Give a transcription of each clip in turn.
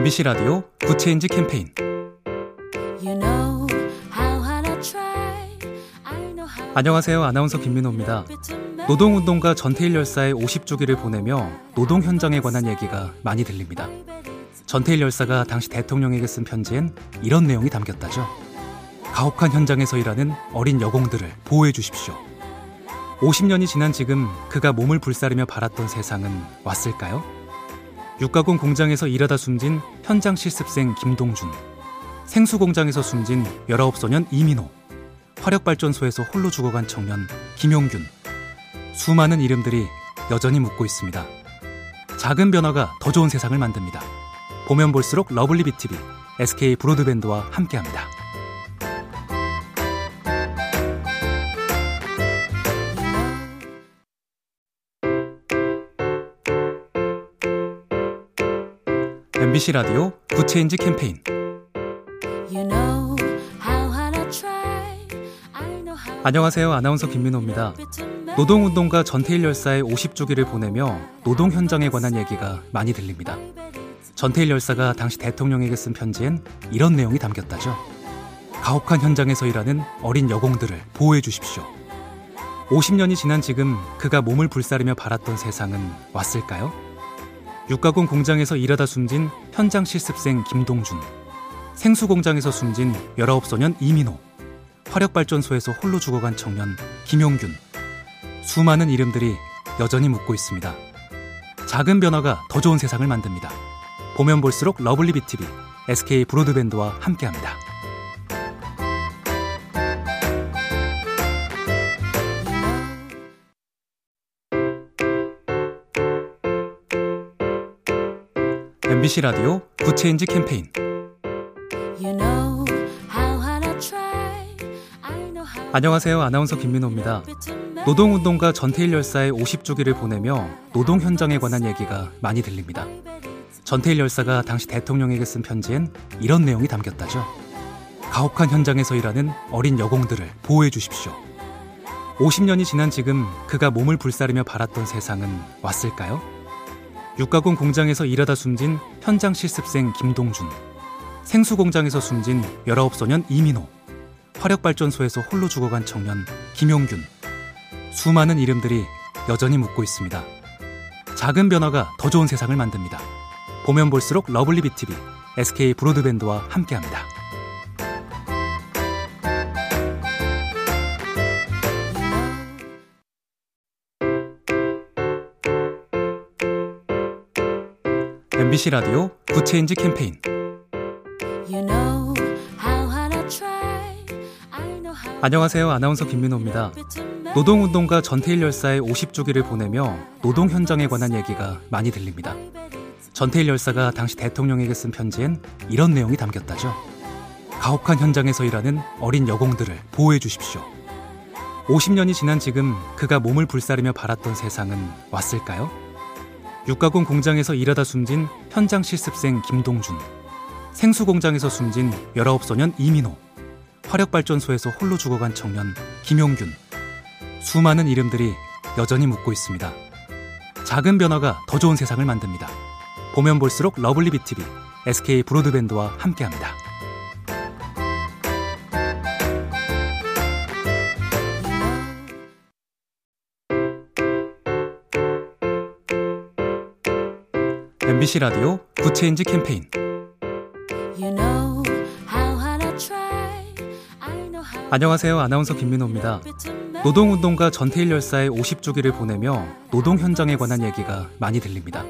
MBC 라디오 Good Change 캠페인 You know how hard I try. I know how 안녕하세요. 아나운서 김민호입니다. 노동운동가 전태일 열사의 50주기를 보내며 노동 현장에 관한 얘기가 많이 들립니다. 전태일 열사가 당시 대통령에게 쓴 편지엔 이런 내용이 담겼다죠. 가혹한 현장에서 일하는 어린 여공들을 보호해 주십시오. 50년이 지난 지금 그가 몸을 불사르며 바랐던 세상은 왔을까요? 육가공 공장에서 일하다 숨진 현장 실습생 김동준, 생수 공장에서 숨진 19소년 이민호, 화력발전소에서 홀로 죽어간 청년 김용균, 수많은 이름들이 여전히 묻고 있습니다. 작은 변화가 더 좋은 세상을 만듭니다. 보면 볼수록 lovely B tv SK 브로드밴드와 함께합니다. MBC 라디오 Good Change 캠페인 You know 안녕하세요. 아나운서 김민호입니다. 노동운동가 전태일 열사의 50주기를 보내며 노동 현장에 관한 얘기가 많이 들립니다. 전태일 열사가 당시 대통령에게 쓴 편지엔 이런 내용이 담겼다죠. 가혹한 현장에서 일하는 어린 여공들을 보호해 주십시오. 50년이 지난 지금 그가 몸을 불사르며 바랐던 세상은 왔을까요? 육가공 공장에서 일하다 숨진 현장 실습생 김동준, 생수 공장에서 숨진 19소년 이민호, 화력발전소에서 홀로 죽어간 청년 김용균, 수많은 이름들이 여전히 묻고 있습니다. 작은 변화가 더 좋은 세상을 만듭니다. 보면 볼수록 lovely B tv SK 브로드밴드와 함께합니다. MBC 라디오 Good Change 캠페인 You know 안녕하세요. 아나운서 김민호입니다. 노동운동가 전태일 열사의 50주기를 보내며 노동 현장에 관한 얘기가 많이 들립니다. 전태일 열사가 당시 대통령에게 쓴 편지엔 이런 내용이 담겼다죠. 가혹한 현장에서 일하는 어린 여공들을 보호해 주십시오. 50년이 지난 지금 그가 몸을 불사르며 바랐던 세상은 왔을까요? 육가공 공장에서 일하다 숨진 현장 실습생 김동준, 생수 공장에서 숨진 19소년 이민호, 화력발전소에서 홀로 죽어간 청년 김용균, 수많은 이름들이 여전히 묻고 있습니다. 작은 변화가 더 좋은 세상을 만듭니다. 보면 볼수록 lovely B tv SK 브로드밴드와 함께합니다. MBC 라디오 Good Change 캠페인 You know how hard I try. I know how 안녕하세요. 아나운서 김민호입니다. 노동운동가 전태일 열사의 50주기를 보내며 노동 현장에 관한 얘기가 많이 들립니다. 전태일 열사가 당시 대통령에게 쓴 편지엔 이런 내용이 담겼다죠. 가혹한 현장에서 일하는 어린 여공들을 보호해 주십시오. 50년이 지난 지금 그가 몸을 불사르며 바랐던 세상은 왔을까요? 육가공 공장에서 일하다 숨진 현장 실습생 김동준, 생수 공장에서 숨진 19소년 이민호, 화력발전소에서 홀로 죽어간 청년 김용균, 수많은 이름들이 여전히 묻고 있습니다. 작은 변화가 더 좋은 세상을 만듭니다. 보면 볼수록 lovely B tv SK 브로드밴드와 함께합니다. MBC 라디오 Good Change 캠페인 You know how hard I try. I know how 안녕하세요. 아나운서 김민호입니다. 노동운동가 전태일 열사의 50주기를 보내며 노동 현장에 관한 얘기가 많이 들립니다.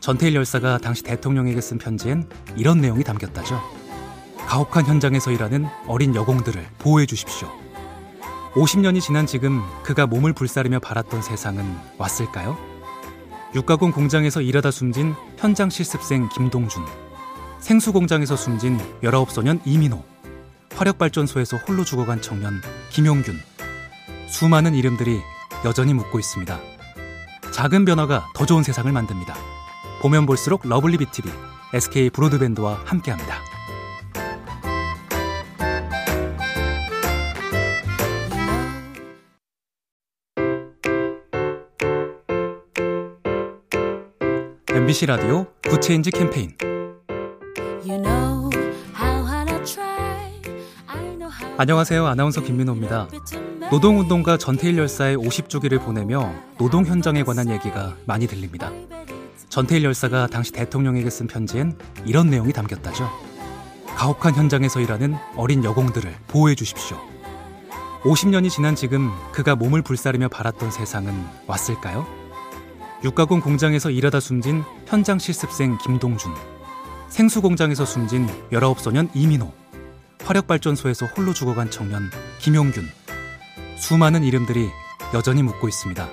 전태일 열사가 당시 대통령에게 쓴 편지엔 이런 내용이 담겼다죠. 가혹한 현장에서 일하는 어린 여공들을 보호해 주십시오. 50년이 지난 지금 그가 몸을 불사르며 바랐던 세상은 왔을까요? 육가공 공장에서 일하다 숨진 현장 실습생 김동준, 생수 공장에서 숨진 19소년 이민호, 화력발전소에서 홀로 죽어간 청년 김용균, 수많은 이름들이 여전히 묻고 있습니다. 작은 변화가 더 좋은 세상을 만듭니다. 보면 볼수록 lovely B tv SK 브로드밴드와 함께합니다. MBC 라디오 Good Change 캠페인 You know 안녕하세요. 아나운서 김민호입니다. 노동운동가 전태일 열사의 50주기를 보내며 노동 현장에 관한 얘기가 많이 들립니다. 전태일 열사가 당시 대통령에게 쓴 편지엔 이런 내용이 담겼다죠. 가혹한 현장에서 일하는 어린 여공들을 보호해 주십시오. 50년이 지난 지금 그가 몸을 불사르며 바랐던 세상은 왔을까요? 육가공 공장에서 일하다 숨진 현장 실습생 김동준, 생수 공장에서 숨진 19소년 이민호, 화력발전소에서 홀로 죽어간 청년 김용균, 수많은 이름들이 여전히 묻고 있습니다.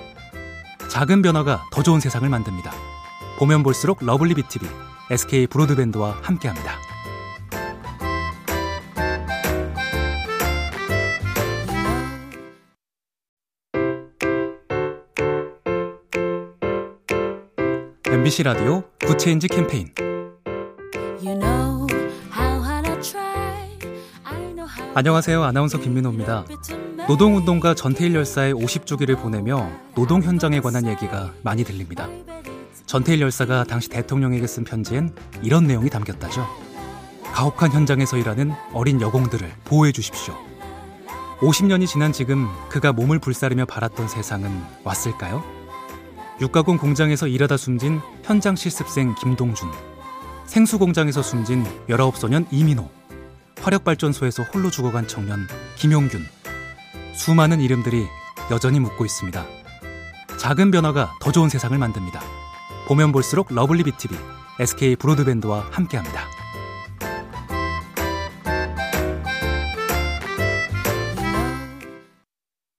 작은 변화가 더 좋은 세상을 만듭니다. 보면 볼수록 러블리 BTV, SK 브로드밴드와 함께합니다. MBC 라디오 Good Change 캠페인 You know 안녕하세요. 아나운서 김민호입니다. 노동운동가 전태일 열사의 50주기를 보내며 노동 현장에 관한 얘기가 많이 들립니다. 전태일 열사가 당시 대통령에게 쓴 편지엔 이런 내용이 담겼다죠. 가혹한 현장에서 일하는 어린 여공들을 보호해 주십시오. 50년이 지난 지금 그가 몸을 불사르며 바랐던 세상은 왔을까요? 육가공 공장에서 일하다 숨진 현장 실습생 김동준, 생수 공장에서 숨진 19소년 이민호, 화력발전소에서 홀로 죽어간 청년 김용균, 수많은 이름들이 여전히 묻고 있습니다. 작은 변화가 더 좋은 세상을 만듭니다. 보면 볼수록 러블리 BTV, SK 브로드밴드와 함께합니다.